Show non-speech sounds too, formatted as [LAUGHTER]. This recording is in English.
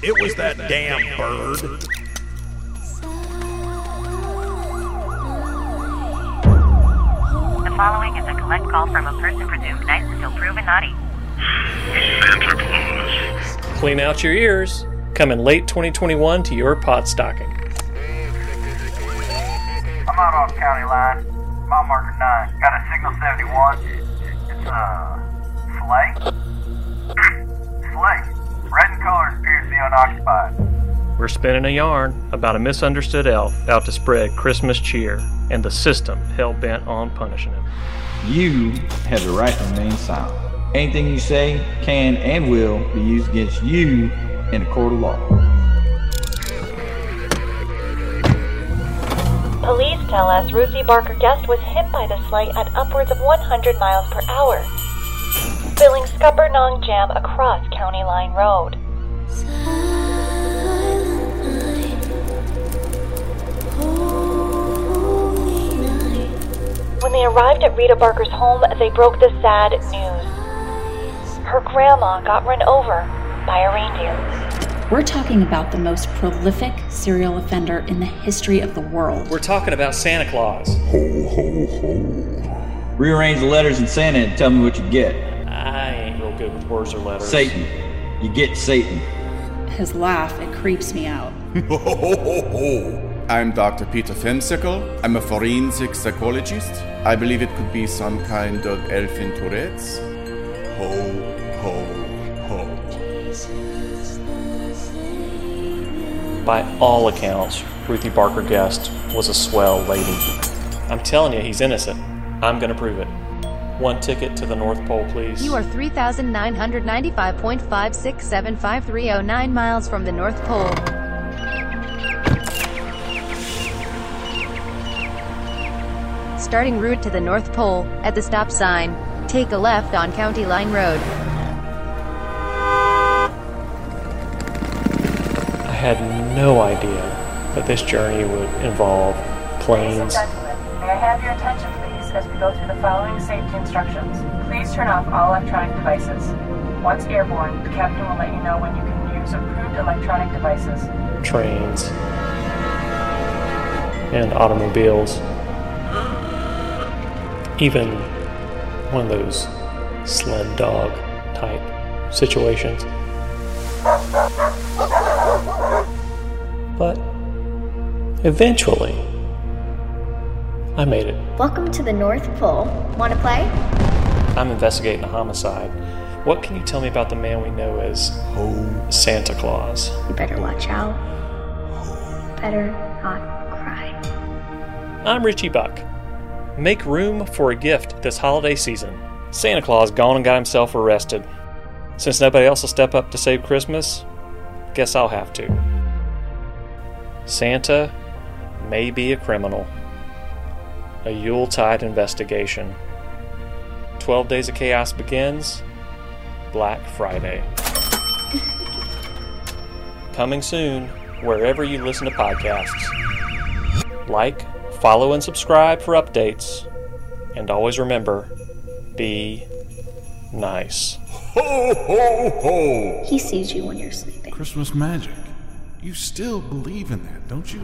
It was that damn bird. The following is a collect call from a person presumed nice until proven naughty. Santa Claus. Clean out your ears. Coming late 2021 to your pot stocking. I'm out off county line. Mile marker 9. Got a signal 71. It's, uh, Slay? [COUGHS] Slay. Red in colors appears to be unoccupied. We're spinning a yarn about a misunderstood elf out to spread Christmas cheer and the system hell bent on punishing him. You have the right to remain silent. Anything you say can and will be used against you in a court of law. Police tell us Ruthie Barker Guest was hit by the sleigh at upwards of 100 miles per hour, spilling Scuppernong jam across County Line Road. They arrived at Rita Barker's home, they broke the sad news. Her grandma got run over by a reindeer. We're talking about the most prolific serial offender in the history of the world. We're talking about Santa Claus. Ho, ho, ho. Rearrange the letters in Santa and tell me what you get. I ain't real good with words or letters. Satan. You get Satan. His laugh, it creeps me out. [LAUGHS] I'm Dr. Peter Fensicle. I'm a forensic psychologist. I believe it could be some kind of elf in Tourette's. Ho, ho, ho. By all accounts, Ruthie Barker Guest was a swell lady. I'm telling you, he's innocent. I'm gonna prove it. One ticket to the North Pole, please. You are 3,995.5675309 miles from the North Pole. Starting route to the North Pole, at the stop sign, take a left on County Line Road. I had no idea that this journey would involve planes. May I have your attention, please, as we go through the following safety instructions. Please turn off all electronic devices. Once airborne, the captain will let you know when you can use approved electronic devices. trains, and automobiles. Even one of those sled dog type situations. But eventually, I made it. Welcome to the North Pole. Want to play? I'm investigating a homicide. What can you tell me about the man we know as Santa Claus? You better watch out. Better not cry. I'm Richie Buck. Make room for a gift this holiday season. Santa Claus gone and got himself arrested. Since nobody else will step up to save Christmas, guess I'll have to. Santa may be a criminal. A Yuletide investigation. 12 Days of Chaos begins Black Friday. Coming soon, wherever you listen to podcasts. Like, follow, and subscribe for updates. And always remember be nice. Ho, ho, ho! He sees you when you're sleeping. Christmas magic. You still believe in that, don't you?